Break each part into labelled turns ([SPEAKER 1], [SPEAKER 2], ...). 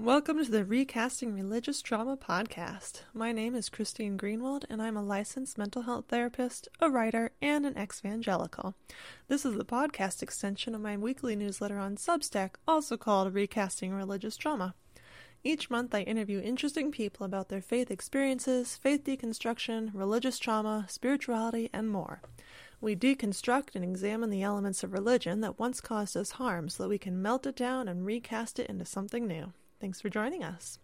[SPEAKER 1] Welcome to the Recasting Religious Trauma podcast. My name is Christine Greenwald, and I'm a licensed mental health therapist, a writer, and an ex-evangelical. This is the podcast extension of my weekly newsletter on Substack, also called Recasting Religious Trauma. Each month, I interview interesting people about their faith experiences, faith deconstruction, religious trauma, spirituality, and more. We deconstruct and examine the elements of religion that once caused us harm so that we can melt it down and recast it into something new. Thanks for joining us.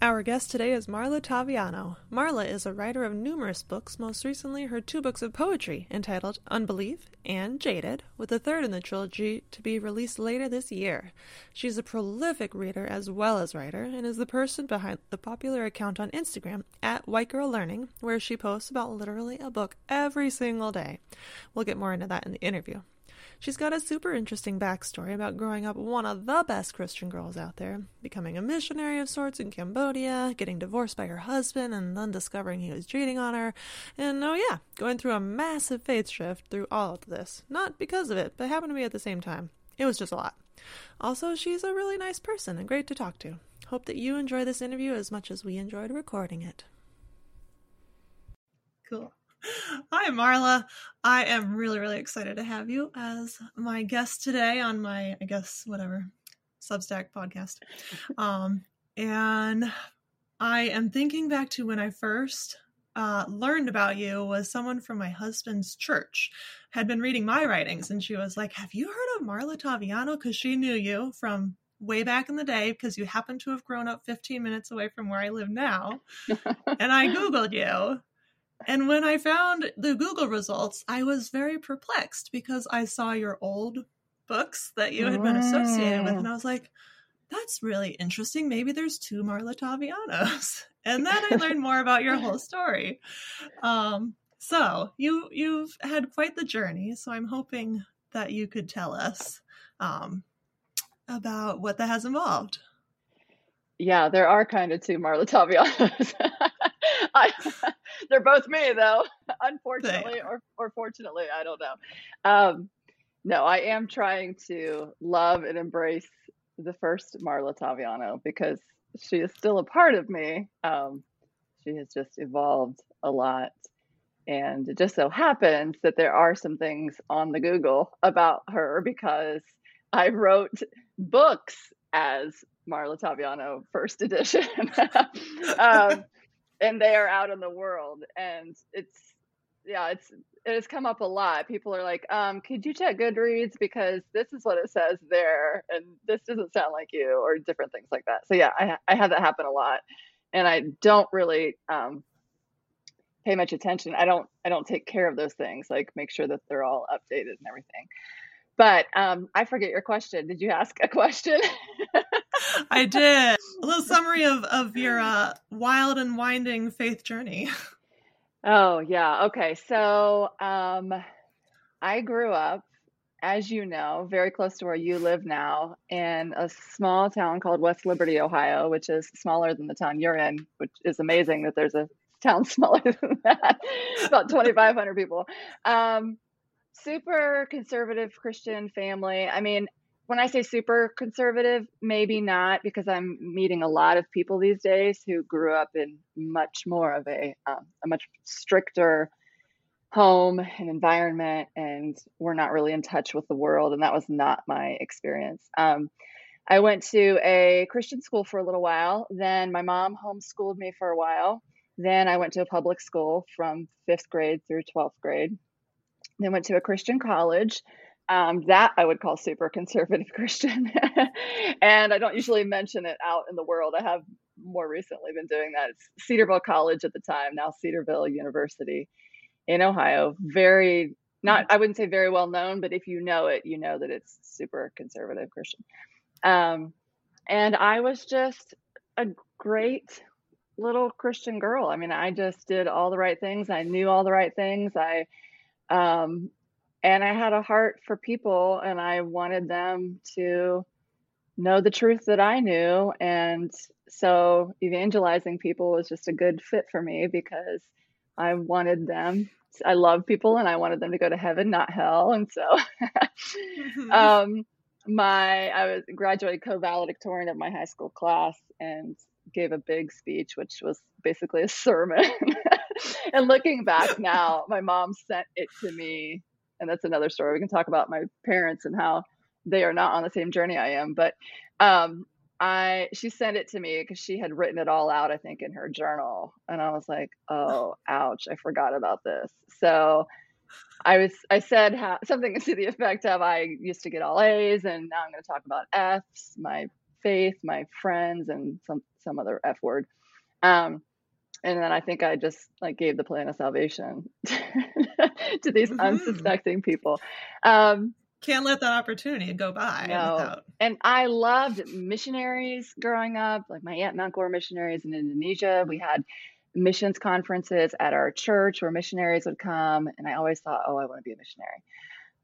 [SPEAKER 1] Our guest today is Marla Taviano. Marla is a writer of numerous books, most recently her two books of poetry entitled Unbelieve and Jaded, with a third in the trilogy to be released later this year. She's a prolific reader as well as writer and is the person behind the popular account on Instagram at White Girl Learning, where she posts about literally a book every single day. We'll get more into that in the interview. She's got a super interesting backstory about growing up one of the best Christian girls out there, becoming a missionary of sorts in Cambodia, getting divorced by her husband, and then discovering he was cheating on her, and oh yeah, going through a massive faith shift through all of this. Not because of it, but happened to be at the same time. It was just a lot. Also, she's a really nice person and great to talk to. Hope that you enjoy this interview as much as we enjoyed recording it. Cool. Hi, Marla. I am really, really excited to have you as my guest today on my, I guess, whatever, Substack podcast. Um, and I am thinking back to when I first uh, learned about you was someone from my husband's church had been reading my writings, and she was like, "Have you heard of Marla Taviano?" Because she knew you from way back in the day because you happen to have grown up 15 minutes away from where I live now. and I Googled you and when I found the Google results, I was very perplexed because I saw your old books that you had been associated with, and I was like, that's really interesting. Maybe there's two Marla Tavianos. And then I learned more about your whole story. Um, so you you've had quite the journey. So I'm hoping that you could tell us um, about what that has involved.
[SPEAKER 2] Yeah, there are kind of two Marla Tavianos. I, they're both me though, unfortunately or or fortunately, I don't know. Um, no, I am trying to love and embrace the first Marla Taviano because she is still a part of me. Um, she has just evolved a lot. And it just so happens that there are some things on the Google about her because I wrote books as Marla Taviano first edition. um, and they are out in the world and it's yeah it's it has come up a lot. People are like um could you check goodreads? Because this is what it says there and this doesn't sound like you or different things like that. So yeah i, I have that happen a lot and i don't really um pay much attention. I don't i don't take care of those things like make sure that they're all updated and everything. But um i forget your question. Did you ask a question
[SPEAKER 1] I did. A little summary of, of your uh, wild and winding faith journey.
[SPEAKER 2] Oh, yeah. Okay. So um, I grew up, as you know, very close to where you live now, in a small town called West Liberty, Ohio, which is smaller than the town you're in, which is amazing that there's a town smaller than that, about 2,500 people. Um, super conservative Christian family. I mean, when I say super conservative, maybe not, because I'm meeting a lot of people these days who grew up in much more of a um, a much stricter home and environment, and we're not really in touch with the world. And that was not my experience. Um, I went to a Christian school for a little while. Then my mom homeschooled me for a while. Then I went to a public school from fifth grade through 12th grade. Then went to a Christian college um, that I would call super conservative Christian. and I don't usually mention it out in the world. I have more recently been doing that. It's Cedarville College at the time, now Cedarville University in Ohio. Very, not, I wouldn't say very well known, but if you know it, you know that it's super conservative Christian. Um, and I was just a great little Christian girl. I mean, I just did all the right things. I knew all the right things. I um, and I had a heart for people and I wanted them to know the truth that I knew. And so evangelizing people was just a good fit for me because I wanted them. I love people and I wanted them to go to heaven, not hell. And so mm-hmm. um, my I was graduated co-valedictorian of my high school class and gave a big speech, which was basically a sermon. and looking back now, my mom sent it to me, and that's another story. We can talk about my parents and how they are not on the same journey I am, but um, I she sent it to me because she had written it all out, I think, in her journal, and I was like, "Oh, ouch! I forgot about this." So I was I said how, something to the effect of I used to get all A's, and now I'm going to talk about F's, my faith, my friends, and some some other F word. Um, and then I think I just like gave the plan of salvation to these mm-hmm. unsuspecting people. Um,
[SPEAKER 1] Can't let that opportunity go by.
[SPEAKER 2] No. Without... And I loved missionaries growing up. Like my aunt and uncle were missionaries in Indonesia. We had missions conferences at our church where missionaries would come. And I always thought, oh, I want to be a missionary.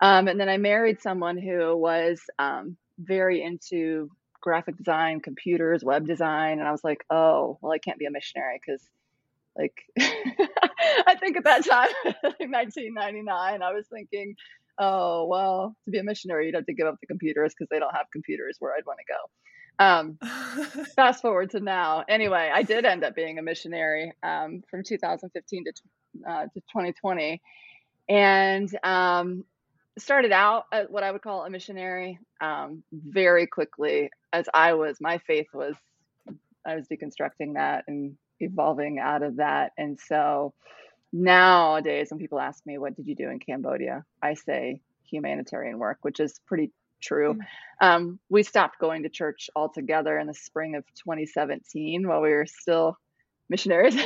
[SPEAKER 2] Um, and then I married someone who was um, very into graphic design, computers, web design. And I was like, oh, well, I can't be a missionary because, like, I think at that time, like 1999, I was thinking, oh, well, to be a missionary, you'd have to give up the computers because they don't have computers where I'd want to go. Um, fast forward to now. Anyway, I did end up being a missionary um, from 2015 to, uh, to 2020. And um, started out at what I would call a missionary um, very quickly as I was, my faith was, I was deconstructing that and evolving out of that. And so nowadays, when people ask me, what did you do in Cambodia? I say humanitarian work, which is pretty true. Mm-hmm. Um, we stopped going to church altogether in the spring of 2017 while we were still missionaries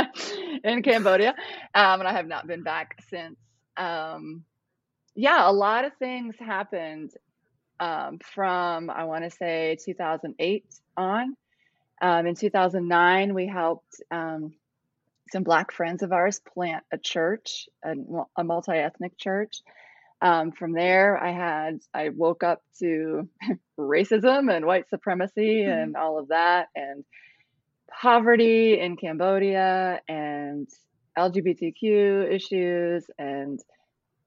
[SPEAKER 2] in Cambodia. Um, and I have not been back since. Um, yeah, a lot of things happened um, from, I want to say, 2008 on. Um, in 2009, we helped um, some Black friends of ours plant a church, a, a multi ethnic church. Um, from there, I had, I woke up to racism and white supremacy mm-hmm. and all of that, and poverty in Cambodia, and LGBTQ issues, and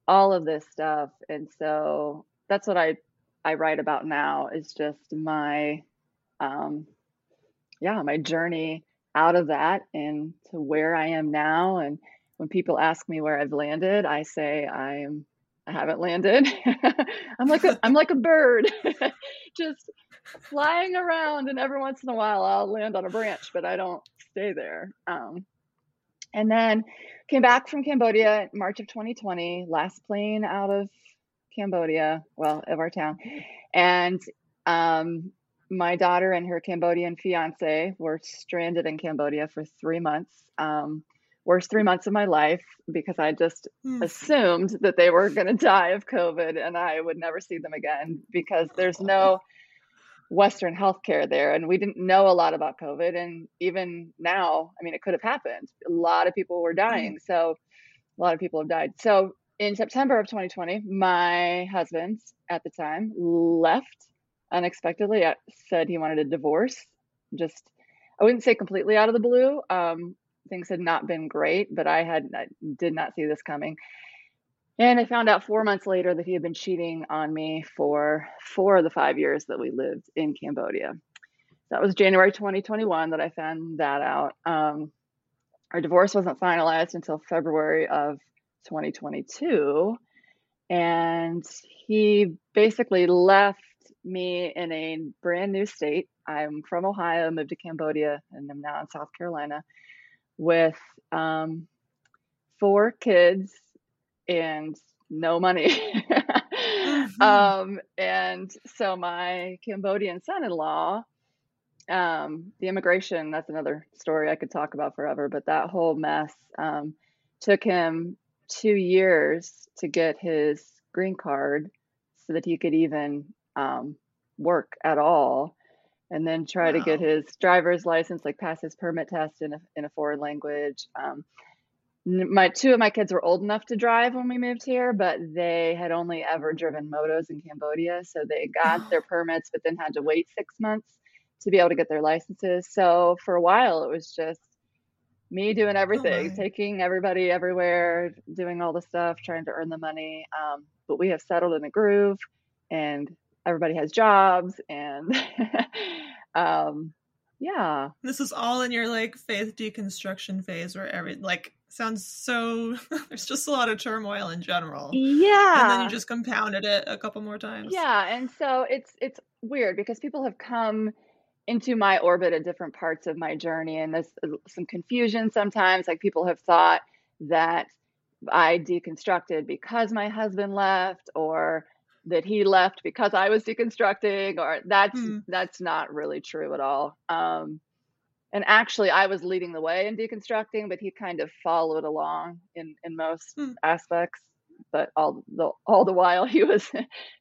[SPEAKER 2] all of this stuff. And so that's what I I write about now is just my um yeah, my journey out of that and to where I am now and when people ask me where I've landed, I say I'm I haven't landed. I'm like a I'm like a bird, just flying around, and every once in a while I'll land on a branch, but I don't stay there. Um, and then came back from Cambodia in March of 2020, last plane out of Cambodia, well, of our town. And um, my daughter and her Cambodian fiance were stranded in Cambodia for three months. Um, worst three months of my life because I just mm. assumed that they were going to die of COVID and I would never see them again because there's no Western healthcare there. And we didn't know a lot about COVID. And even now, I mean, it could have happened. A lot of people were dying. Mm. So a lot of people have died. So in September of 2020, my husband at the time left unexpectedly. Said he wanted a divorce. Just, I wouldn't say completely out of the blue. Um, things had not been great, but I had I did not see this coming. And I found out four months later that he had been cheating on me for four of the five years that we lived in Cambodia. That was January 2021 that I found that out. Um, our divorce wasn't finalized until February of 2022. And he basically left me in a brand new state. I'm from Ohio, moved to Cambodia, and I'm now in South Carolina with um, four kids and no money. mm-hmm. um, and so my Cambodian son in law, um, the immigration, that's another story I could talk about forever, but that whole mess um, took him two years to get his green card so that he could even um, work at all and then try wow. to get his driver's license like pass his permit test in a, in a foreign language um, my two of my kids were old enough to drive when we moved here but they had only ever driven motos in cambodia so they got their permits but then had to wait six months to be able to get their licenses so for a while it was just me doing oh, everything, oh taking everybody everywhere, doing all the stuff, trying to earn the money. Um, but we have settled in a groove, and everybody has jobs and um yeah.
[SPEAKER 1] This is all in your like faith deconstruction phase where every like sounds so there's just a lot of turmoil in general.
[SPEAKER 2] Yeah
[SPEAKER 1] and then you just compounded it a couple more times.
[SPEAKER 2] Yeah and so it's it's weird because people have come into my orbit at different parts of my journey and there's uh, some confusion sometimes. Like people have thought that i deconstructed because my husband left or that he left because i was deconstructing or that's mm. that's not really true at all. Um, and actually i was leading the way in deconstructing but he kind of followed along in in most mm. aspects but all the all the while he was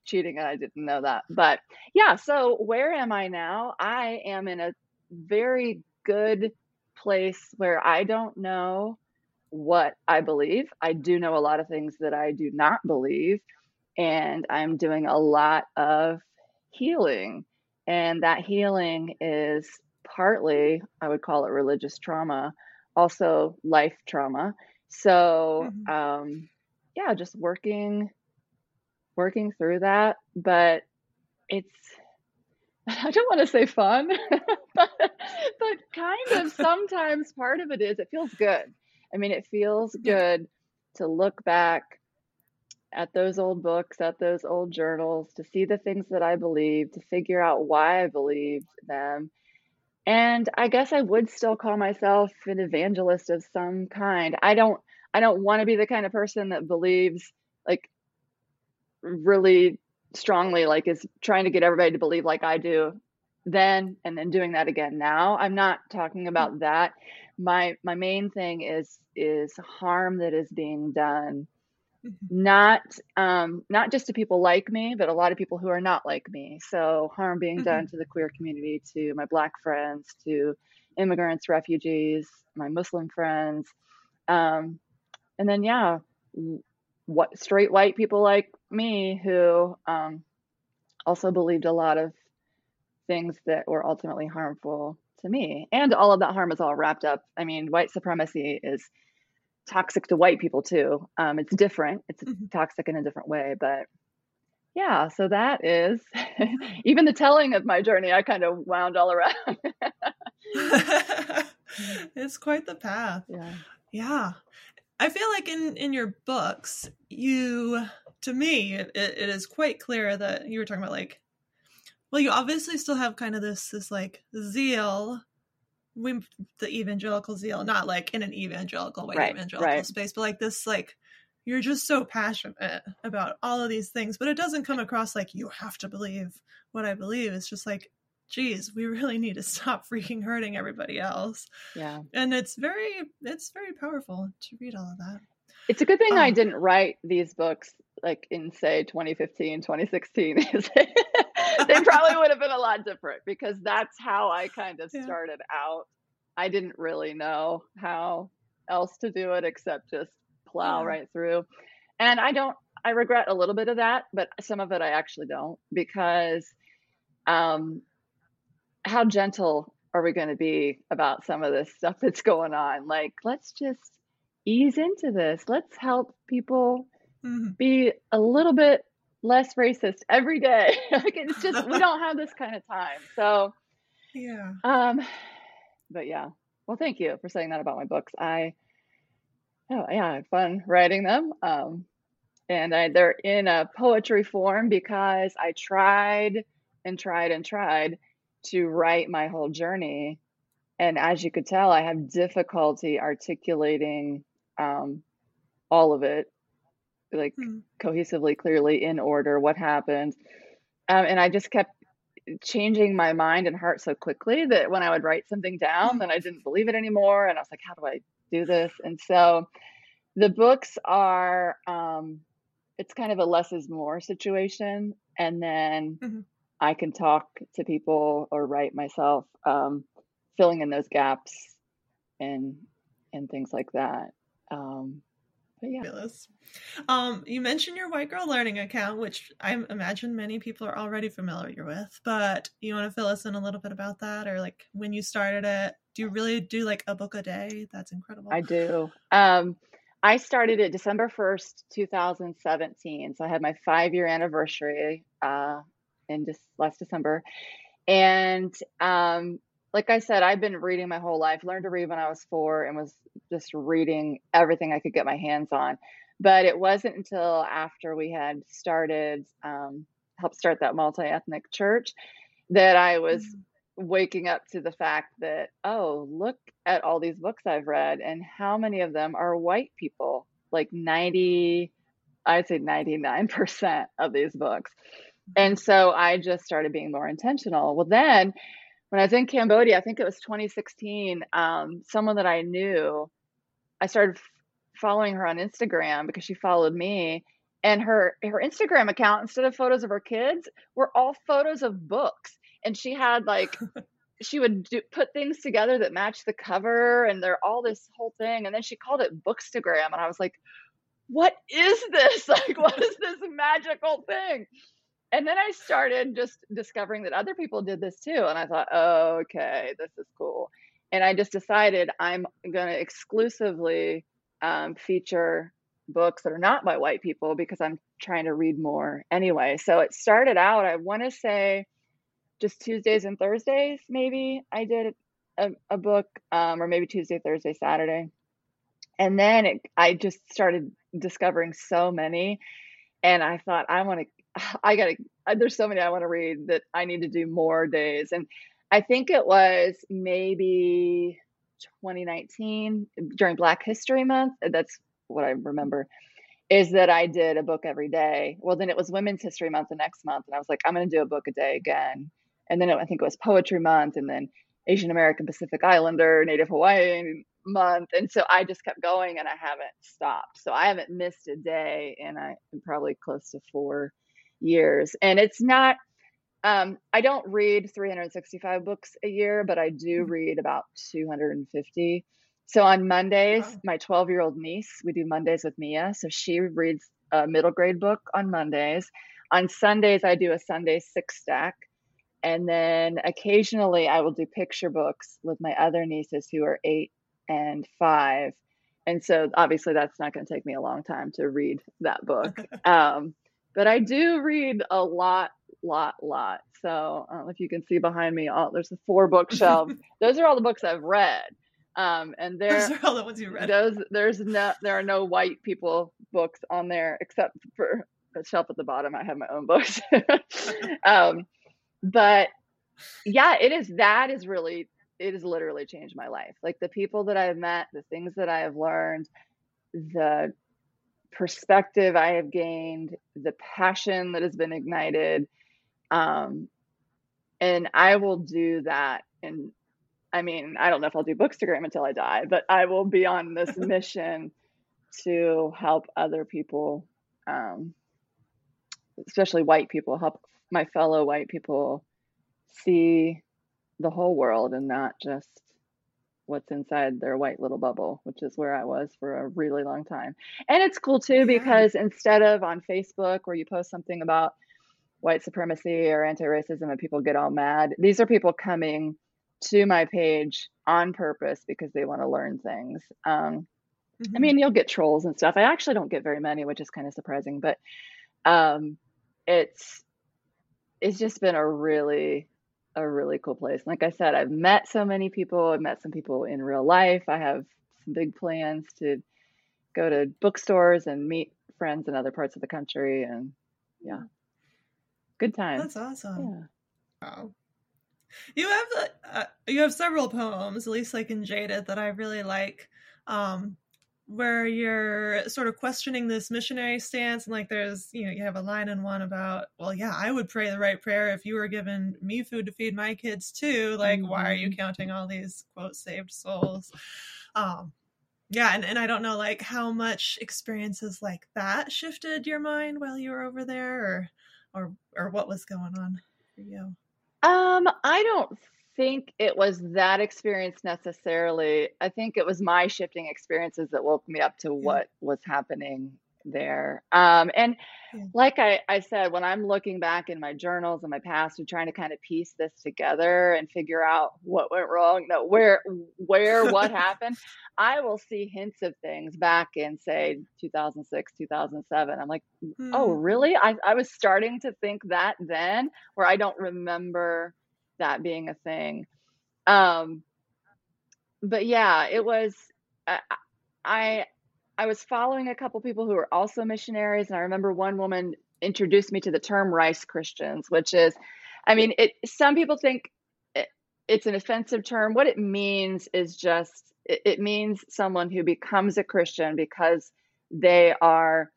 [SPEAKER 2] cheating and i didn't know that. But yeah so where am i now? I am in a very good place where i don't know what i believe. I do know a lot of things that i do not believe and i'm doing a lot of healing and that healing is partly, I would call it religious trauma, also life trauma. So, mm-hmm. um, yeah, just working, working through that. But it's, I don't want to say fun, but, but kind of sometimes part of it is it feels good. I mean, it feels good to look back at those old books, at those old journals, to see the things that I believed, to figure out why I believed them, and I guess I would still call myself an evangelist of some kind. I don't I don't want to be the kind of person that believes like really strongly like is trying to get everybody to believe like I do then and then doing that again now. I'm not talking about that. My my main thing is is harm that is being done Mm-hmm. not um, not just to people like me, but a lot of people who are not like me. So harm being done mm-hmm. to the queer community, to my black friends, to immigrants, refugees, my Muslim friends, um, and then yeah, what straight white people like me who um, also believed a lot of things that were ultimately harmful to me, and all of that harm is all wrapped up. I mean, white supremacy is toxic to white people too. Um, it's different. It's mm-hmm. toxic in a different way, but yeah. So that is even the telling of my journey. I kind of wound all around.
[SPEAKER 1] it's quite the path.
[SPEAKER 2] Yeah.
[SPEAKER 1] Yeah. I feel like in in your books, you to me it, it is quite clear that you were talking about like well you obviously still have kind of this this like zeal we the evangelical zeal, not like in an evangelical white right, evangelical right. space, but like this like you're just so passionate about all of these things, but it doesn't come across like you have to believe what I believe. It's just like, geez, we really need to stop freaking hurting everybody else.
[SPEAKER 2] Yeah.
[SPEAKER 1] And it's very it's very powerful to read all of that.
[SPEAKER 2] It's a good thing um, I didn't write these books like in say 2015, 2016. they probably would have been a lot different because that's how I kind of started out. I didn't really know how else to do it except just plow yeah. right through. And I don't I regret a little bit of that, but some of it I actually don't because um how gentle are we going to be about some of this stuff that's going on? Like let's just ease into this. Let's help people mm-hmm. be a little bit less racist every day. like it's just we don't have this kind of time. So
[SPEAKER 1] yeah.
[SPEAKER 2] Um but yeah. Well, thank you for saying that about my books. I oh yeah, I had fun writing them. Um and I, they're in a poetry form because I tried and tried and tried to write my whole journey. And as you could tell, I have difficulty articulating um, all of it like mm. cohesively, clearly, in order, what happened. Um, and I just kept changing my mind and heart so quickly that when I would write something down, hmm. then I didn't believe it anymore. And I was like, how do I do this? And so the books are, um, it's kind of a less is more situation. And then mm-hmm. I can talk to people or write myself, um, filling in those gaps and and things like that. Um, but yeah.
[SPEAKER 1] Fabulous. Um, you mentioned your White Girl Learning account, which I imagine many people are already familiar with, but you want to fill us in a little bit about that or like when you started it? Do you really do like a book a day? That's incredible.
[SPEAKER 2] I do. Um, I started it December 1st, 2017. So I had my five year anniversary uh, in just last December. And um, like I said, I've been reading my whole life, learned to read when I was four and was just reading everything I could get my hands on. But it wasn't until after we had started, um, helped start that multi ethnic church, that I was mm-hmm. waking up to the fact that, oh, look at all these books I've read and how many of them are white people. Like 90, I'd say 99% of these books. And so I just started being more intentional. Well, then when I was in Cambodia, I think it was 2016, um, someone that I knew, I started following her on Instagram because she followed me. And her her Instagram account, instead of photos of her kids, were all photos of books. And she had like she would do, put things together that matched the cover and they're all this whole thing and then she called it bookstagram and i was like what is this like what is this magical thing and then I started just discovering that other people did this too. And I thought, oh, okay, this is cool. And I just decided I'm going to exclusively um, feature books that are not by white people because I'm trying to read more anyway. So it started out, I want to say, just Tuesdays and Thursdays, maybe I did a, a book, um, or maybe Tuesday, Thursday, Saturday. And then it, I just started discovering so many. And I thought, I want to I gotta, uh, there's so many I want to read that I need to do more days. And I think it was maybe 2019 during Black History Month. Uh, that's what I remember is that I did a book every day. Well, then it was Women's History Month the next month. And I was like, I'm going to do a book a day again. And then it, I think it was Poetry Month and then Asian American Pacific Islander, Native Hawaiian month. And so I just kept going and I haven't stopped. So I haven't missed a day and I'm probably close to four years. And it's not, um, I don't read 365 books a year, but I do mm-hmm. read about 250. So on Mondays, wow. my 12 year old niece, we do Mondays with Mia. So she reads a middle grade book on Mondays. On Sundays, I do a Sunday six stack. And then occasionally I will do picture books with my other nieces who are eight and five. And so obviously that's not going to take me a long time to read that book. Um, but I do read a lot, lot, lot. So um, if you can see behind me, all, there's a four bookshelf. those are all the books I've read. Um, and there,
[SPEAKER 1] those are all the ones you read.
[SPEAKER 2] Those there's no there are no white people books on there except for a shelf at the bottom. I have my own books. um, but yeah, it is that is really it has literally changed my life. Like the people that I've met, the things that I have learned, the perspective I have gained, the passion that has been ignited. Um, and I will do that. And I mean, I don't know if I'll do Bookstagram until I die, but I will be on this mission to help other people, um, especially white people, help my fellow white people see the whole world and not just what's inside their white little bubble, which is where I was for a really long time. And it's cool too because instead of on Facebook where you post something about white supremacy or anti-racism and people get all mad, these are people coming to my page on purpose because they want to learn things. Um, mm-hmm. I mean, you'll get trolls and stuff. I actually don't get very many, which is kind of surprising, but um, it's it's just been a really a really cool place. Like I said, I've met so many people. I've met some people in real life. I have some big plans to go to bookstores and meet friends in other parts of the country. And yeah, good time.
[SPEAKER 1] That's awesome. Yeah. Wow. You have uh, you have several poems, at least like in Jaded, that I really like. Um, where you're sort of questioning this missionary stance and like there's you know you have a line in one about well yeah i would pray the right prayer if you were giving me food to feed my kids too like mm-hmm. why are you mm-hmm. counting all these quote saved souls um yeah and, and i don't know like how much experiences like that shifted your mind while you were over there or or or what was going on for you
[SPEAKER 2] um i don't think it was that experience necessarily. I think it was my shifting experiences that woke me up to what was happening there. Um, and like I, I said, when I'm looking back in my journals and my past and trying to kind of piece this together and figure out what went wrong, no, where, where, what happened, I will see hints of things back in say 2006, 2007. I'm like, oh, hmm. really? I, I was starting to think that then, where I don't remember that being a thing. Um, but yeah, it was. I, I I was following a couple people who were also missionaries, and I remember one woman introduced me to the term rice Christians, which is, I mean, it. Some people think it, it's an offensive term. What it means is just it, it means someone who becomes a Christian because they are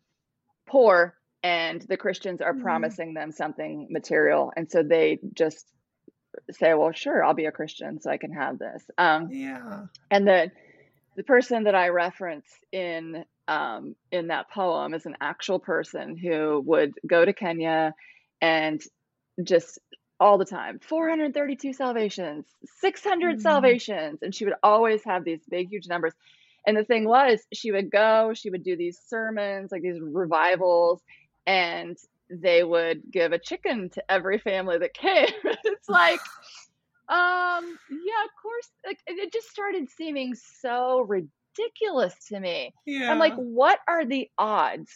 [SPEAKER 2] poor and the Christians are mm-hmm. promising them something material, and so they just say, "Well, sure, I'll be a Christian, so I can have this." Um,
[SPEAKER 1] yeah,
[SPEAKER 2] and the the person that I reference in um, in that poem is an actual person who would go to Kenya and just all the time 432 salvations 600 mm-hmm. salvations and she would always have these big huge numbers and the thing was she would go she would do these sermons like these revivals and they would give a chicken to every family that came it's like um, yeah, of course. Like, it just started seeming so ridiculous to me. Yeah. I'm like, what are the odds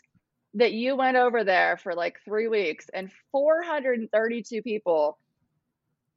[SPEAKER 2] that you went over there for like three weeks and 432 people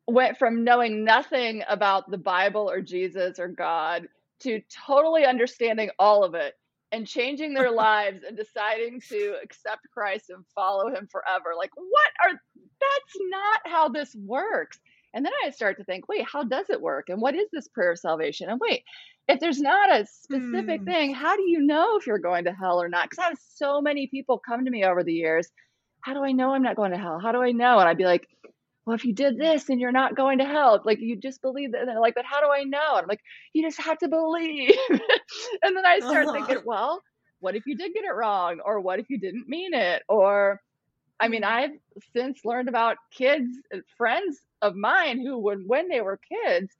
[SPEAKER 2] went from knowing nothing about the Bible or Jesus or God to totally understanding all of it and changing their lives and deciding to accept Christ and follow him forever. Like, what are that's not how this works. And then I start to think, wait, how does it work? And what is this prayer of salvation? And wait, if there's not a specific mm. thing, how do you know if you're going to hell or not? Because I have so many people come to me over the years. How do I know I'm not going to hell? How do I know? And I'd be like, well, if you did this, and you're not going to hell. Like you just believe that. And they're like, but how do I know? And I'm like, you just have to believe. and then I start uh-huh. thinking, well, what if you did get it wrong? Or what if you didn't mean it? Or I mean, I've since learned about kids, uh, friends of mine who would, when they were kids,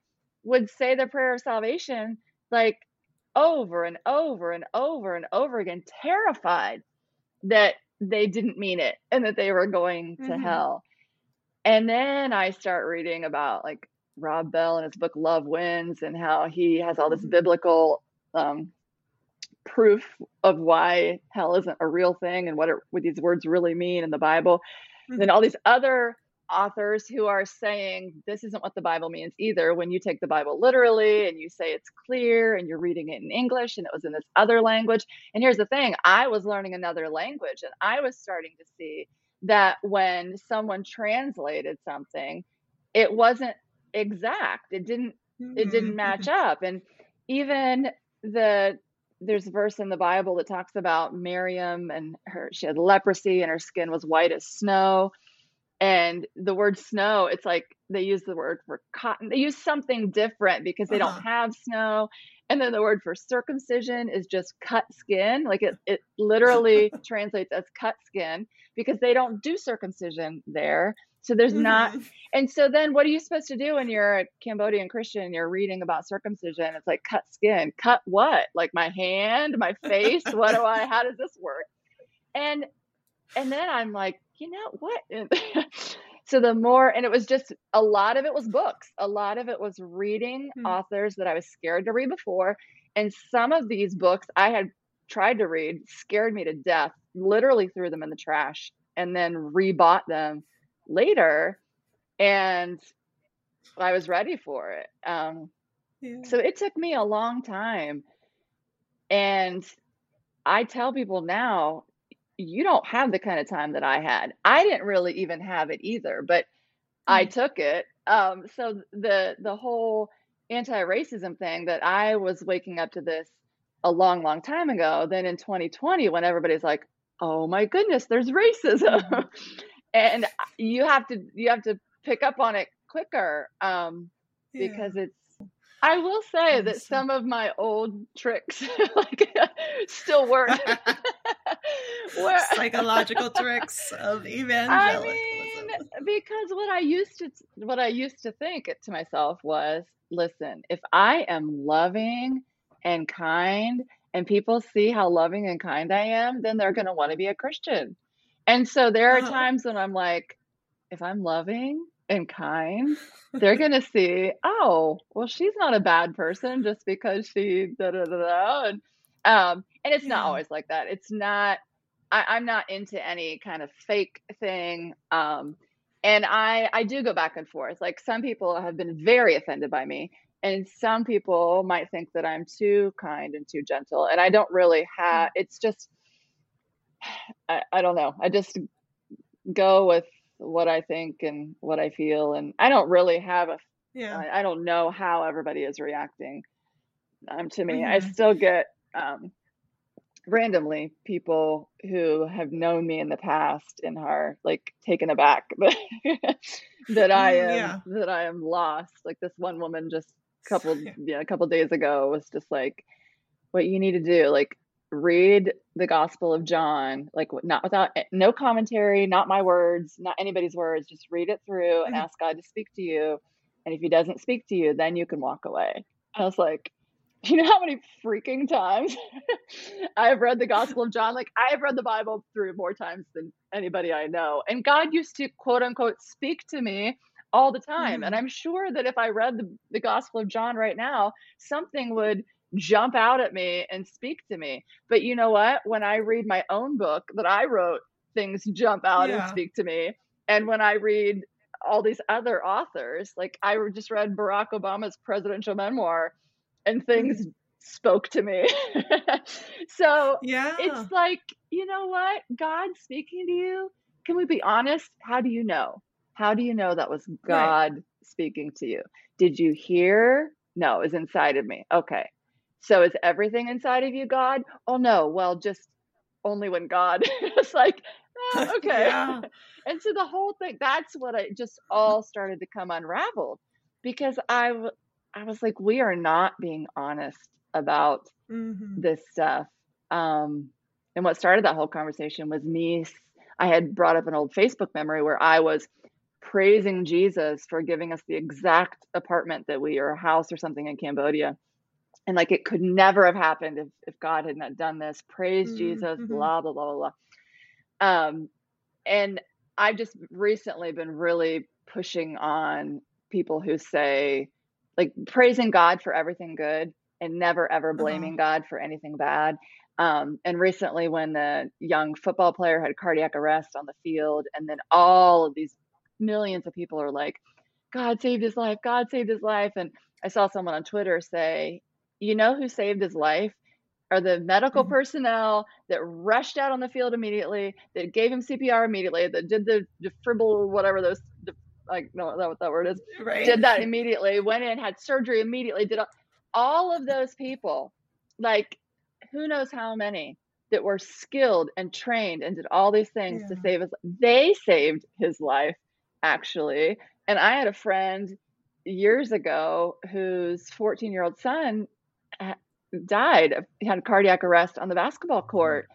[SPEAKER 2] would say the prayer of salvation like over and over and over and over again, terrified that they didn't mean it and that they were going to mm-hmm. hell. And then I start reading about like Rob Bell and his book Love Wins and how he has all this mm-hmm. biblical um, proof of why hell isn't a real thing and what, it, what these words really mean in the Bible. Mm-hmm. Then all these other authors who are saying this isn't what the Bible means either. When you take the Bible literally and you say it's clear and you're reading it in English and it was in this other language. And here's the thing I was learning another language and I was starting to see that when someone translated something, it wasn't exact. It didn't it didn't mm-hmm. match up. And even the there's a verse in the Bible that talks about Miriam and her she had leprosy and her skin was white as snow. And the word snow it's like they use the word for cotton they use something different because they uh-huh. don't have snow. And then the word for circumcision is just cut skin like it, it literally translates as cut skin because they don't do circumcision there so there's mm-hmm. not and so then what are you supposed to do when you're a cambodian christian and you're reading about circumcision it's like cut skin cut what like my hand my face what do i how does this work and and then i'm like you know what? so the more, and it was just a lot of it was books. A lot of it was reading hmm. authors that I was scared to read before. And some of these books I had tried to read scared me to death, literally threw them in the trash and then rebought them later. And I was ready for it. Um, yeah. So it took me a long time. And I tell people now, you don't have the kind of time that I had. I didn't really even have it either, but I mm. took it. Um, so the the whole anti-racism thing that I was waking up to this a long, long time ago. Then in 2020, when everybody's like, "Oh my goodness, there's racism," mm. and you have to you have to pick up on it quicker um, yeah. because it's I will say that some of my old tricks like still work.
[SPEAKER 1] Where, Psychological tricks of evangelicalism. I mean,
[SPEAKER 2] because what I used to what I used to think to myself was, listen, if I am loving and kind and people see how loving and kind I am, then they're going to want to be a Christian. And so there are
[SPEAKER 1] Uh-huh.
[SPEAKER 2] times when I'm like, if I'm loving and kind, they're going to see, oh, well, she's not a bad person just because she da da da da. And, um, and it's not always like that. It's not, I, I'm not into any kind of fake thing. Um, and I, I do go back and forth. Like some people have been very offended by me, and some people might think that I'm too kind and too gentle. And I don't really have. It's just, I, I don't know. I just go with what I think and what I feel, and I don't really have a.
[SPEAKER 1] Yeah.
[SPEAKER 2] I I don't know how everybody is reacting um, to me. I
[SPEAKER 1] Mhm.
[SPEAKER 2] still get um, randomly people who have known me in the past and are like taken aback that I
[SPEAKER 1] Mm,
[SPEAKER 2] am
[SPEAKER 1] yeah.
[SPEAKER 2] that I am lost. Like this one woman just a couple
[SPEAKER 1] Yeah.
[SPEAKER 2] yeah a couple days ago was just like, what you need to do like read the Gospel of John like not without eh, no commentary, not my words, not anybody's words. Just read it through and
[SPEAKER 1] Mhm.
[SPEAKER 2] ask God to speak to you. And if He doesn't speak to you, then you can walk away. I was like, you know how many freaking times I've read the Gospel of John? Like, I have read the Bible through more times than anybody I know. And God used to quote unquote speak to me all the time. And
[SPEAKER 1] Mhm.
[SPEAKER 2] I'm sure that if I read the, the Gospel of John right now, something would jump out at me and speak to me. But you know what? When I read my own book that I wrote, things jump out and speak to me. And when I read all these other authors, like I just read Barack Obama's presidential memoir, and things mm. spoke to me. so
[SPEAKER 1] Yeah.
[SPEAKER 2] it's like, you know what? God speaking to you. Can we be honest? How do you know? How do you know that was
[SPEAKER 1] Right.
[SPEAKER 2] God speaking to you? Did you hear? No, it's inside of me. Okay. So is everything inside of you God? Oh no. Well, just only when God. it's like, eh, okay.
[SPEAKER 1] Yeah.
[SPEAKER 2] And so the whole thing, that's what I just all started to come unraveled because I I was like, we are not being honest about
[SPEAKER 1] Mhm.
[SPEAKER 2] this stuff. Um, and what started that whole conversation was me. I had brought up an old Facebook memory where I was praising Jesus for giving us the exact apartment that we or a house or something in Cambodia. And like it could never have happened if, if God had not done this. Praise
[SPEAKER 1] Mm,
[SPEAKER 2] Jesus,
[SPEAKER 1] mhm.
[SPEAKER 2] blah, blah, blah, blah. Um, and I've just recently been really pushing on people who say, like, praising God for everything good and never ever
[SPEAKER 1] Uh-huh.
[SPEAKER 2] blaming God for anything bad. Um, and recently, when the young football player had cardiac arrest on the field, and then all of these millions of people are like, God saved his life, God saved his life. And I saw someone on Twitter say, you know who saved his life? Are the medical
[SPEAKER 1] Mhm.
[SPEAKER 2] personnel that rushed out on the field immediately, that gave him CPR immediately, that did the defibril, whatever those, like, no, is that what that word is?
[SPEAKER 1] Right.
[SPEAKER 2] Did that immediately, went in, had surgery immediately, did all, all of those people, like, who knows how many that were skilled and trained and did all these things to save his, they saved his life, actually. And I had a friend years ago whose 14 year old son died, of- he had cardiac arrest on the basketball court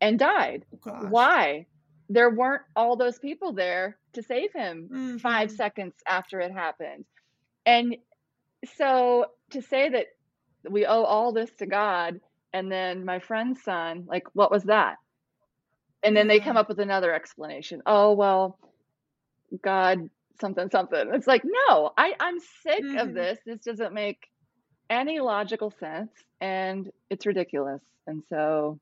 [SPEAKER 2] and died.
[SPEAKER 1] Oh.
[SPEAKER 2] Why? There weren't all those people there to save him five
[SPEAKER 1] Mhm.
[SPEAKER 2] seconds after it happened. And so to say that we owe all this to God, and then my friend's son, like, what was that? And then they come up with another explanation. Oh, well, God, something, something. It's like, no, I, I'm sick of
[SPEAKER 1] Mhm.
[SPEAKER 2] this. This doesn't make any logical sense and it's ridiculous. And so,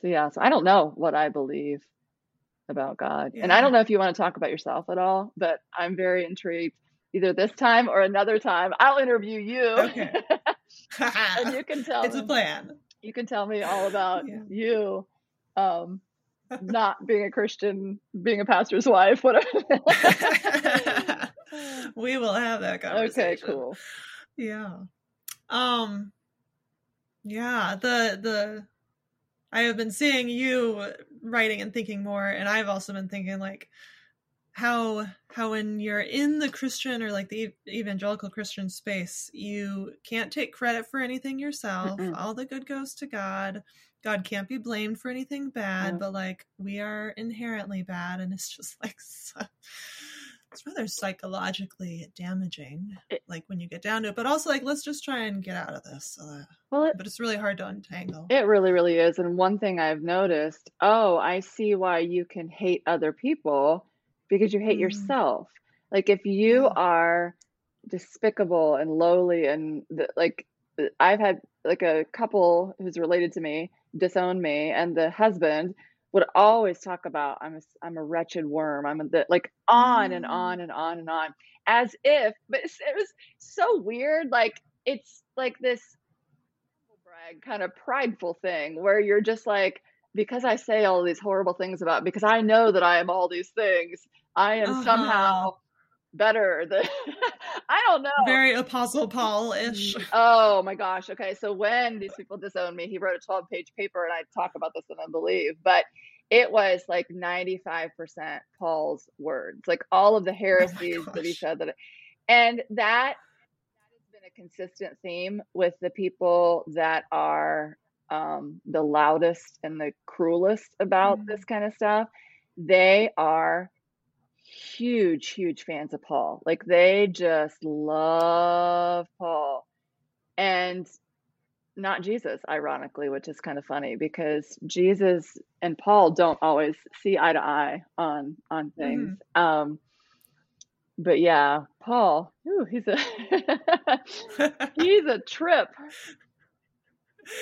[SPEAKER 2] so yeah, so I don't know what I believe about God. And I don't know if you want to talk about yourself at all, but I'm very intrigued either this time or another time. I'll interview you.
[SPEAKER 1] Okay.
[SPEAKER 2] and you can tell
[SPEAKER 1] it's a plan.
[SPEAKER 2] you can tell me all about
[SPEAKER 1] Yeah.
[SPEAKER 2] you. Um, not being a Christian, being a pastor's wife, whatever.
[SPEAKER 1] we will have that conversation.
[SPEAKER 2] okay, cool.
[SPEAKER 1] Yeah. Um yeah, the the I have been seeing you writing and thinking more and I've also been thinking like how how when you're in the Christian or like the evangelical Christian space, you can't take credit for anything yourself.
[SPEAKER 2] Mm-mm.
[SPEAKER 1] All the good goes to God. God can't be blamed for anything bad, but like we are inherently bad and it's just like so, it's rather psychologically damaging,
[SPEAKER 2] It-
[SPEAKER 1] like when you get down to it. But also, like, let's just try and get out of this. Uh,
[SPEAKER 2] Well, it,
[SPEAKER 1] but it's really hard to untangle.
[SPEAKER 2] it really, really is. And one thing I've noticed, oh, I see why you can hate other people because you hate
[SPEAKER 1] Mm.
[SPEAKER 2] yourself. Like if you
[SPEAKER 1] Yeah.
[SPEAKER 2] are despicable and lowly and the, like I've had like a couple who's related to me disown me and the husband would always talk about I'm a, I'm a wretched worm. I'm a, the, like on and
[SPEAKER 1] Mm.
[SPEAKER 2] on and on and on as if but it's, it was so weird like it's like this brag kind of prideful thing where you're just like because I say all these horrible things about because I know that I am all these things I am
[SPEAKER 1] Uh-huh.
[SPEAKER 2] somehow better than I don't know
[SPEAKER 1] Very Apostle Paul ish.
[SPEAKER 2] Oh my gosh. Okay. So when these people disowned me, he wrote a 12 page paper and I talk about this in Unbelieve, but it was like 95% Paul's words, like all of the heresies that he said that, and that, that has been a consistent theme with the people that are um, the loudest and the cruelest about
[SPEAKER 1] Mm.
[SPEAKER 2] this kind of stuff. They are huge, huge fans of Paul. Like they just love Paul and not Jesus, ironically, which is kind of funny because Jesus and Paul don't always see eye to eye on on things. Um, but yeah, Paul, ooh, he's a he's a trip.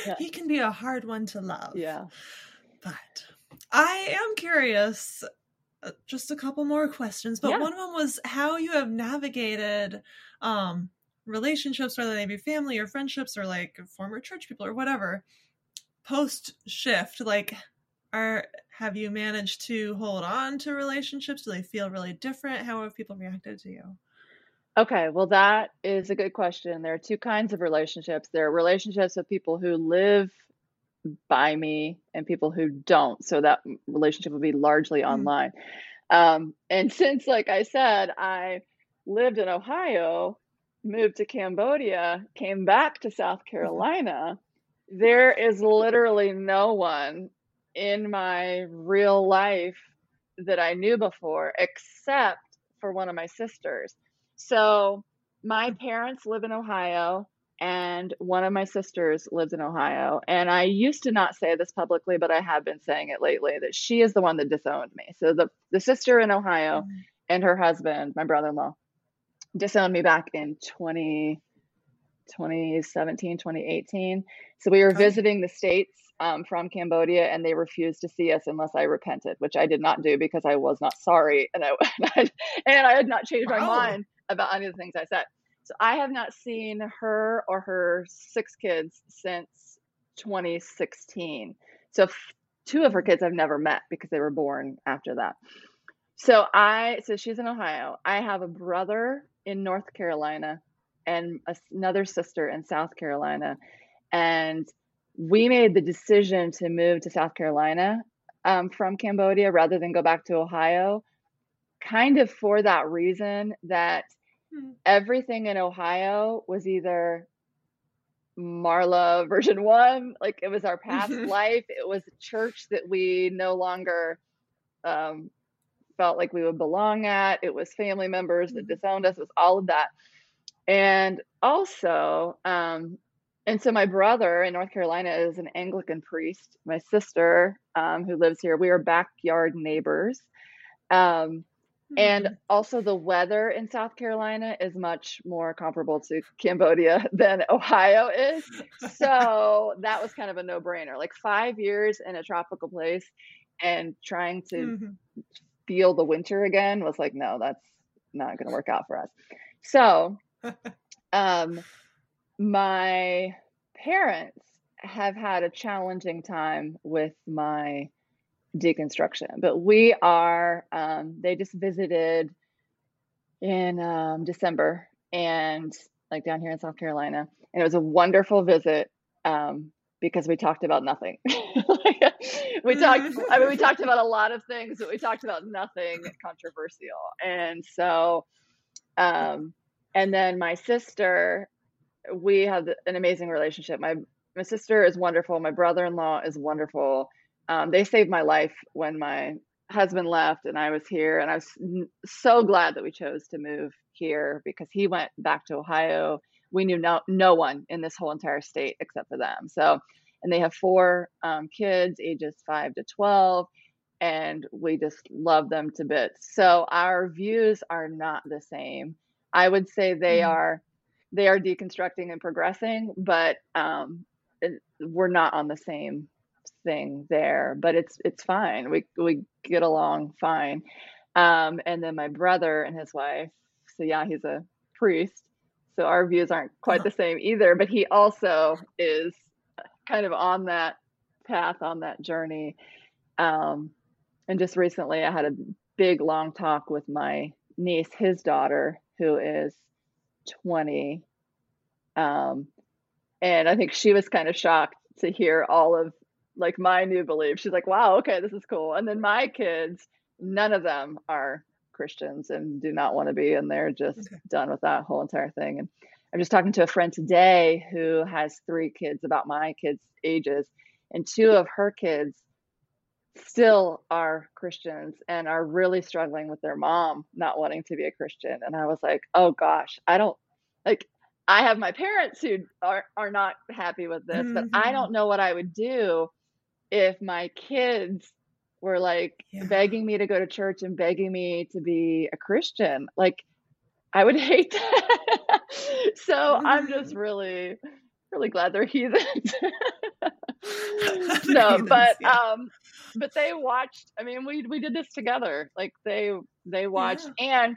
[SPEAKER 2] Yeah.
[SPEAKER 1] he can be a hard one to love.
[SPEAKER 2] Yeah.
[SPEAKER 1] But I am curious. Uh, Just a couple more questions, but
[SPEAKER 2] Yeah.
[SPEAKER 1] one of them was how you have navigated um, relationships, whether they be family or friendships or like former church people or whatever, post shift. Like, are have you managed to hold on to relationships? Do they feel really different? How have people reacted to you?
[SPEAKER 2] Okay, well, that is a good question. There are two kinds of relationships. There are relationships with people who live by me and people who don't. So that relationship would be largely
[SPEAKER 1] Mhm.
[SPEAKER 2] online. Um, and since, like I said, I lived in Ohio, moved to Cambodia, came back to South Carolina, there is literally no one in my real life that I knew before except for one of my sisters. So my parents live in Ohio and one of my sisters lives in Ohio. And I used to not say this publicly, but I have been saying it lately that she is the one that disowned me. So the, the sister in Ohio
[SPEAKER 1] Mhm.
[SPEAKER 2] and her husband, my brother in law, disowned me back in 20, 2017, 2018. So we were visiting the States um, from Cambodia and they refused to see us unless I repented, which I did not do because I was not sorry and I, and I had not changed my
[SPEAKER 1] Wow.
[SPEAKER 2] mind about any of the things I said. So I have not seen her or her six kids since 2016. So two of her kids I've never met because they were born after that. So I, so she's in Ohio. I have a brother in North Carolina and another sister in South Carolina. And we made the decision to move to South Carolina um, from Cambodia rather than go back to Ohio, kind of for that reason that
[SPEAKER 1] Hmm.
[SPEAKER 2] everything in Ohio was either Marla version one, like it was our past
[SPEAKER 1] Mhm.
[SPEAKER 2] life. It was a church that we no longer um, felt like we would belong at. It was family members that
[SPEAKER 1] Mhm.
[SPEAKER 2] disowned us. It was all of that. And also, um, and so my brother in North Carolina is an Anglican priest. My sister, um, who lives here, we are backyard neighbors. Um, and
[SPEAKER 1] Mhm.
[SPEAKER 2] also, the weather in South Carolina is much more comparable to Cambodia than Ohio is. So that was kind of a no brainer. Like five years in a tropical place and trying to
[SPEAKER 1] Mhm.
[SPEAKER 2] feel the winter again was like, no, that's not going to work out for us. So, um, my parents have had a challenging time with my deconstruction, but we are, um, they just visited in um, December and like down here in South Carolina. And it was a wonderful visit um, because we talked about nothing. we talked, I mean, we talked about a lot of things, but we talked about nothing controversial. And so, um, and then my sister, we have an amazing relationship. My my sister is wonderful. My brother in law is wonderful. Um, they saved my life when my husband left and I was here and I was so glad that we chose to move here because he went back to Ohio. We knew no no one in this whole entire state except for them. So, and they have four um, kids, ages five to twelve, and we just love them to bits. So our views are not the same. I would say they mm-hmm. are they are deconstructing and progressing, but um, we're not on the same thing there. But it's it's fine. We we get along fine. Um, and then my brother and his wife. So yeah, he's a priest. So our views aren't quite the same either. But he also is kind of on that path, on that journey. Um, and just recently, I had a big long talk with my niece, his daughter, who is 20. Um, and I think she was kind of shocked to hear all of like my new belief. She's like, wow, okay, this is cool. And then my kids, none of them are Christians and do not want to be, and they're just okay. done with that whole entire thing. And I'm just talking to a friend today who has three kids about my kids' ages, and two of her kids still are Christians and are really struggling with their mom not wanting to be a Christian. And I was like, oh gosh, I don't like I have my parents who are are not happy with this, mm-hmm. but I mm-hmm. don't know what I would do if my kids were like yeah. begging me to go to church and begging me to be a Christian. Like I would hate that. so. I'm just really really glad they're heathens. no, but yeah. um but they watched I mean we we did this together. Like they they watched yeah. and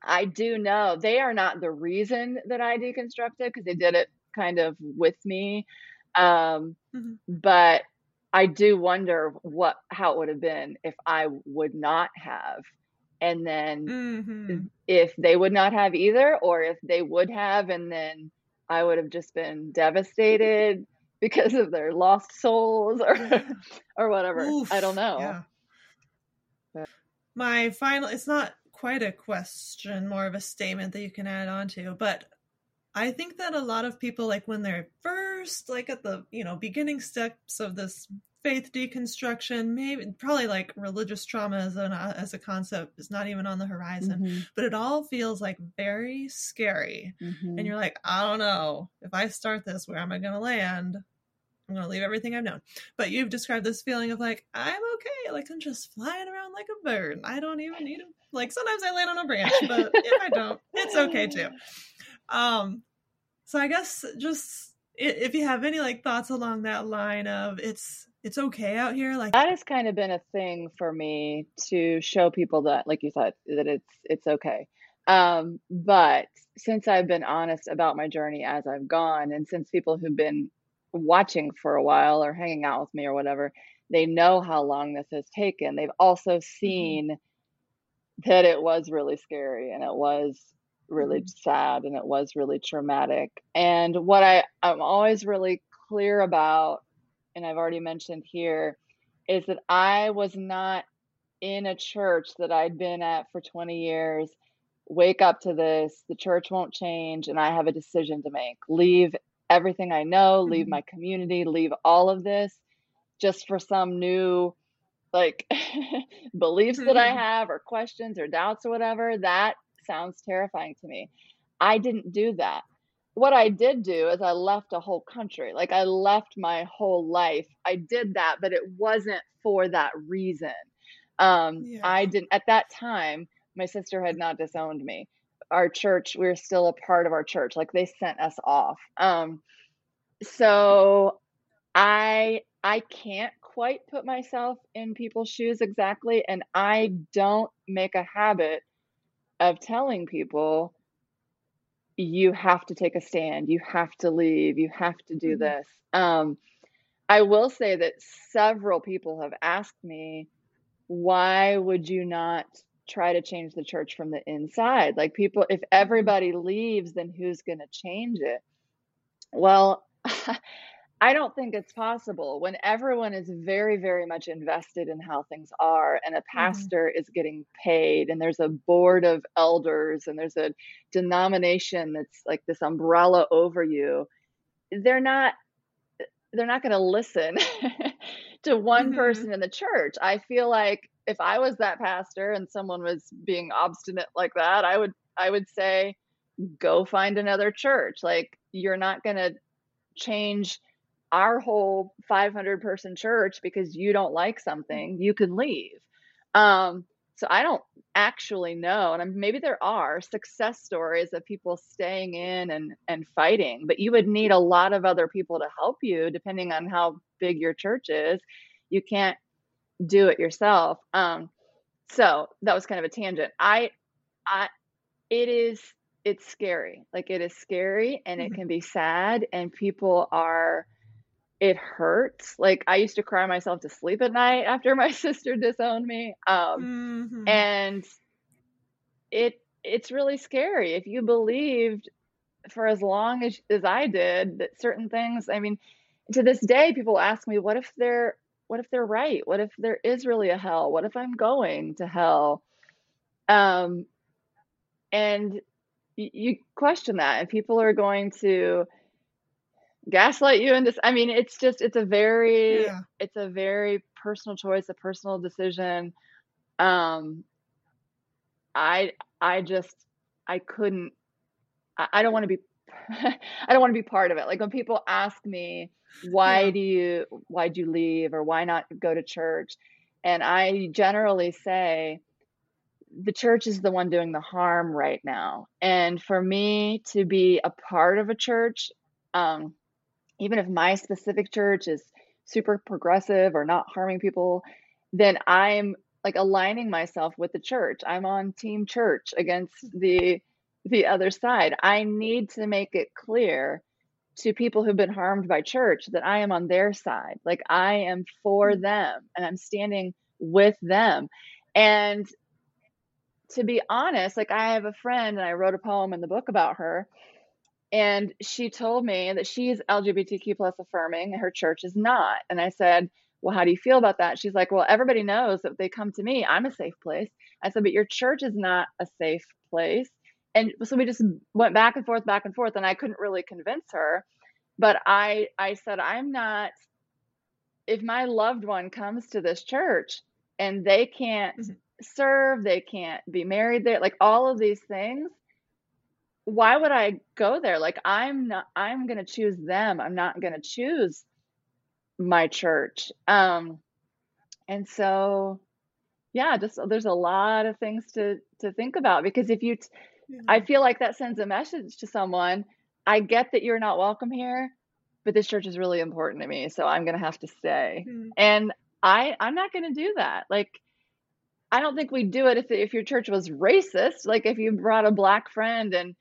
[SPEAKER 2] I do know they are not the reason that I deconstructed because they did it kind of with me. Um mm-hmm. but I do wonder what how it would have been if I would not have and then mm-hmm. if they would not have either or if they would have and then I would have just been devastated because of their lost souls or or whatever. Oof, I don't know. Yeah.
[SPEAKER 1] But. My final it's not quite a question, more of a statement that you can add on to, but I think that a lot of people like when they're first like at the, you know, beginning steps of this faith deconstruction maybe probably like religious trauma as an as a concept is not even on the horizon mm-hmm. but it all feels like very scary. Mm-hmm. and you're like i don't know. If i start this where am i going to land? I'm going to leave everything i've known. But you've described this feeling of like i'm okay like i'm just flying around like a bird. I don't even need them like sometimes i land on a branch but if i don't it's okay too. Um so i guess just if you have any like thoughts along that line of it's it's okay out here like
[SPEAKER 2] that has kind of been a thing for me to show people that like you said that it's it's okay um but since i've been honest about my journey as i've gone and since people who've been watching for a while or hanging out with me or whatever they know how long this has taken they've also mm-hmm. seen mm-hmm. that it was really scary and it was really mm-hmm. sad and it was really traumatic and what i i'm always really clear about and I've already mentioned here, is that I was not in a church that I'd been at for 20 years. Wake up to this, the church won't change, and I have a decision to make. Leave everything I know, leave mm-hmm. my community, leave all of this just for some new like beliefs that I mm-hmm. have or questions or doubts or whatever. That sounds terrifying to me. I didn't do that what I did do is I left a whole country. Like I left my whole life. I did that, but it wasn't for that reason. Um, yeah. I didn't at that time. My sister had not disowned me. Our church, we were still a part of our church. Like they sent us off. Um, so I I can't quite put myself in people's shoes exactly, and I don't make a habit of telling people you have to take a stand, you have to leave, you have to do mm-hmm. this. Um, I will say that several people have asked me, why would you not try to change the church from the inside? Like, people, if mm-hmm. everybody leaves, then who's going to change it? Well, I don't think it's possible when everyone is very, very much invested in how things are, and a mm-hmm. pastor mm-hmm. is getting paid, and there's a board of elders, and there's a denomination that's like this umbrella over you. They're not. They're not going to listen to one mm-hmm. person in the church. I feel like if I was that pastor and someone was being obstinate like that, I would I would say go find another church. Like you're not going to change our whole 500 person church because you don't like something. You can leave. Um, so I don't actually know, and maybe there are success stories of people staying in and and fighting, but you would need a lot of other people to help you, depending on how big your church is. You can't do it yourself. Um, so that was kind of a tangent. I, I, it is it's scary. Like it is scary and it mm-hmm. can be sad and people are it hurts. Like I used to cry myself to sleep at night after my sister disowned me. Um mm-hmm. and it it's really scary if you believed for as long as as I did that certain things, I mean, to this day people ask me what if they're what if they're right? What if there is really a hell? What if I'm going to hell? Um and you question that and people are going to gaslight you into i mean it's just it's a very yeah. it's a very personal choice a personal decision um i i just i couldn't i, I don't want to be i don't want to be part of it like when people ask me why yeah. do you why do you leave or why not go to church and i generally say the church is the one doing the harm right now. And for me to be a part of a church, um, even if my specific church is super progressive or not harming people, then I'm like aligning myself with the church. I'm on team church against the the other side. I need to make it clear to people who've been harmed by church that I am on their side. Like I am for mm. them and I'm standing with them. And to be honest, like I have a friend and I wrote a poem in the book about her. And she told me that she's LGBTQ plus affirming her church is not. And I said, Well, how do you feel about that? She's like, Well, everybody knows that they come to me. I'm a safe place. I said, But your church is not a safe place. And so we just went back and forth, back and forth, and I couldn't really convince her. But I I said, I'm not if my loved one comes to this church and they can't mm-hmm serve, they can't be married there, like all of these things. Why would I go there? Like I'm not I'm going to choose them. I'm not going to choose my church. Um and so yeah, just there's a lot of things to to think about because if you t- yeah. I feel like that sends a message to someone, I get that you're not welcome here, but this church is really important to me, so I'm going to have to stay. Mm-hmm. And I I'm not going to do that. Like I don't think we'd do it if if your church was racist. Like if you brought a black friend and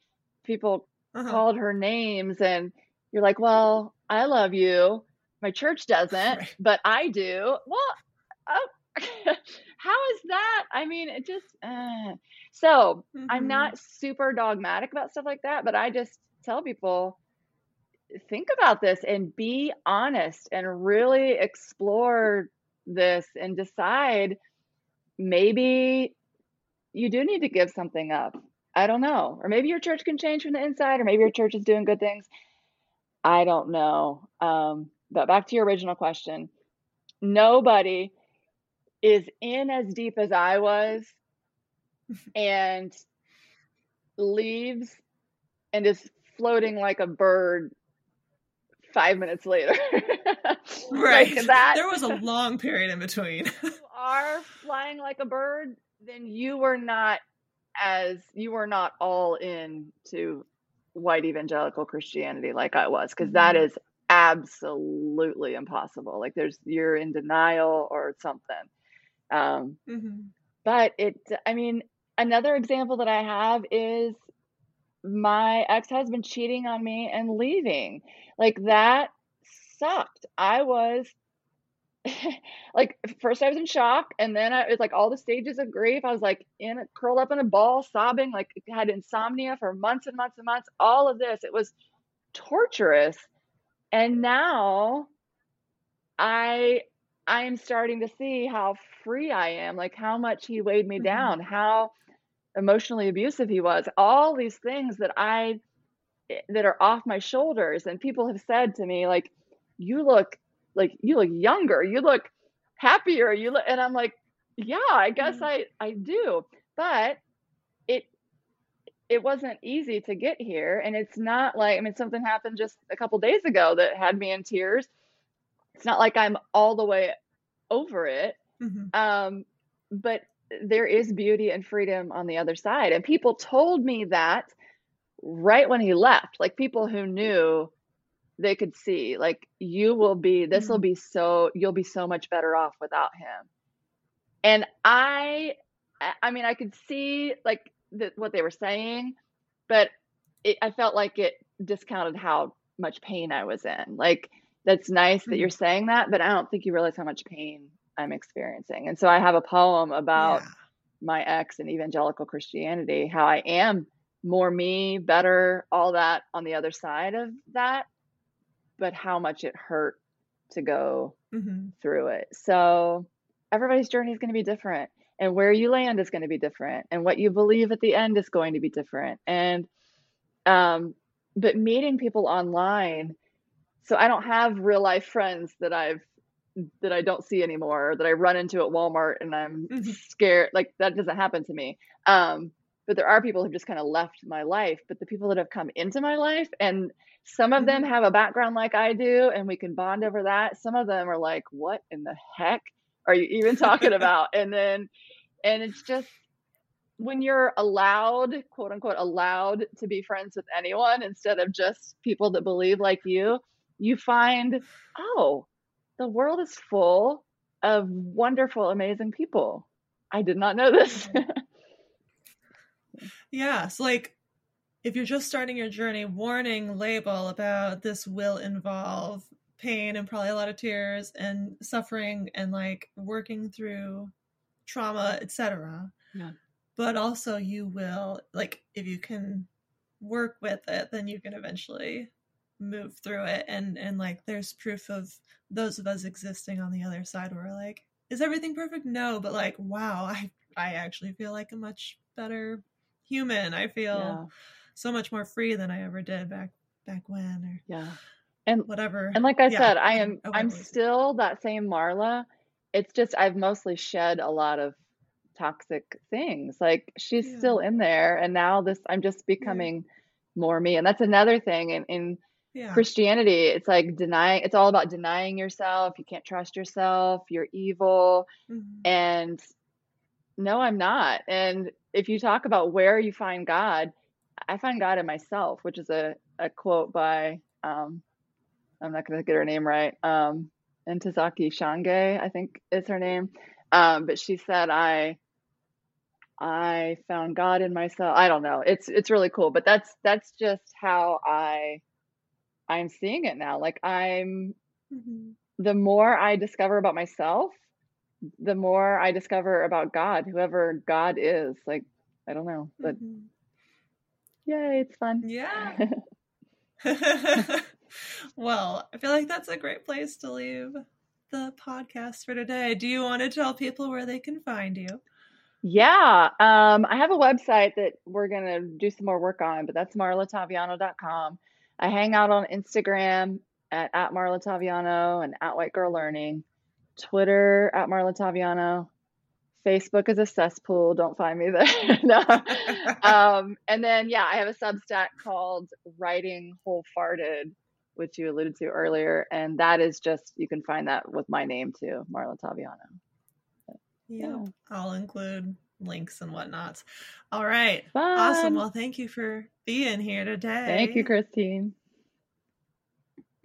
[SPEAKER 2] people uh-huh. called her names and you're like, "Well, I love you. My church doesn't, right. but I do." Well, oh, how is that? I mean, it just uh. so mm-hmm. I'm not super dogmatic about stuff like that, but I just tell people think about this and be honest and really explore this and decide maybe you do need to give something up. I don't know. Or maybe your church can change from the inside, or maybe your church is doing good things. I don't know. Um, but back to your original question nobody is in as deep as I was and leaves and is floating like a bird five minutes later.
[SPEAKER 1] right. Like that. There was a long period in between If you
[SPEAKER 2] are flying like a bird, then you were not as you were not all in to white evangelical Christianity like I was, because mm-hmm. absolutely impossible. Like there's you're in denial or something. Um, mm-hmm. But it, I mean, another example that I have is my ex husband cheating on me and leaving. Like that sucked. I was like first I was in shock, and then I, it was like all the stages of grief. I was like in curled up in a ball, sobbing, like had insomnia for months and months and months. All of this, it was torturous. And now I I am starting to see how free I am, like how much he weighed me mm-hmm. down, how emotionally abusive he was, all these things that I eh, that are off my shoulders. And people have said to me, like, you look like you look younger, you look happier, you look, and I'm like, yeah, I guess
[SPEAKER 1] Yeah.
[SPEAKER 2] I I do. But it it wasn't easy to get here and it's not like I mean something happened just a couple days ago that had me in tears. It's not like I'm all the way over it.
[SPEAKER 1] Mhm.
[SPEAKER 2] Um but there is beauty and freedom on the other side and people told me that right when he left. Like people who knew they could see like you will be this will
[SPEAKER 1] Mhm.
[SPEAKER 2] be so you'll be so much better off without him and i i mean i could see like the, what they were saying but it, i felt like it discounted how much pain i was in like that's nice that you're
[SPEAKER 1] Mhm.
[SPEAKER 2] saying that but i don't think you realize how much pain i'm experiencing and so i have a poem about
[SPEAKER 1] Yeah.
[SPEAKER 2] my ex and evangelical christianity how i am more me better all that on the other side of that but how much it hurt to go
[SPEAKER 1] Mhm.
[SPEAKER 2] through it. So everybody's journey is going to be different, and where you land is going to be different, and what you believe at the end is going to be different. And um, but meeting people online, so I don't have real life friends that I've that I don't see anymore, that I run into at Walmart and I'm
[SPEAKER 1] Mhm.
[SPEAKER 2] scared. Like that doesn't happen to me. Um, but there are people who just kind of left my life. But the people that have come into my life, and some of them
[SPEAKER 1] Mhm.
[SPEAKER 2] have a background like I do, and we can bond over that. Some of them are like, "What in the heck are you even talking about?" And then, and it's just when you're allowed, quote unquote, allowed to be friends with anyone instead of just people that believe like you, you find, oh, the world is full of wonderful, amazing people. I did not know this.
[SPEAKER 1] Yeah, so like if you're just starting your journey, warning label about this will involve pain and probably a lot of tears and suffering and like working through trauma, etc.
[SPEAKER 2] Yeah.
[SPEAKER 1] But also you will like if you can work with it, then you can eventually move through it and and like there's proof of those of us existing on the other side where like is everything perfect no but like wow i i actually feel like a much better human i feel
[SPEAKER 2] yeah,
[SPEAKER 1] so much more free than i ever did back back when or
[SPEAKER 2] yeah. And
[SPEAKER 1] whatever
[SPEAKER 2] and like I
[SPEAKER 1] Yeah,
[SPEAKER 2] said, I am
[SPEAKER 1] I
[SPEAKER 2] I'm still that same Marla. It's just I've mostly shed a lot of toxic things. Like she's
[SPEAKER 1] Yeah.
[SPEAKER 2] still in there, and now this I'm just becoming more me. And that's another thing in in
[SPEAKER 1] yeah
[SPEAKER 2] Christianity, it's like denying, it's all about denying yourself. You can't trust yourself. You're evil.
[SPEAKER 1] Mhm.
[SPEAKER 2] And no, I'm not. And if you talk about where you find God, I find God in myself, which is a, a quote by, um, I'm not going to get her name right, um, Ntozake Shange, I think is her name. Um, but she said, I, I found God in myself. I don't know. It's it's really cool, but that's that's just how I I'm seeing it now. Like I'm
[SPEAKER 1] Mhm.
[SPEAKER 2] the more I discover about myself, the more I discover about God, whoever God is. Like I don't know, but
[SPEAKER 1] Mhm.
[SPEAKER 2] yay, it's fun.
[SPEAKER 1] yeah well i feel like that's a great place to leave the podcast for today do you want to tell people where they can find you
[SPEAKER 2] Yeah, um, I have a website that we're gonna do some more work on, but that's marlataviano.com. I hang out on Instagram at, at Marla Taviano and at White Girl Learning, Twitter at Marla Taviano, Facebook is a cesspool. Don't find me there. no. um, and then yeah, I have a Substack called Writing Whole Farted, which you alluded to earlier, and that is just you can find that with my name too, Marla Taviano.
[SPEAKER 1] Yep.
[SPEAKER 2] Yeah.
[SPEAKER 1] I'll include links and whatnot. All right.
[SPEAKER 2] Fun.
[SPEAKER 1] Awesome. Well, thank you for being here today.
[SPEAKER 2] Thank you, Christine.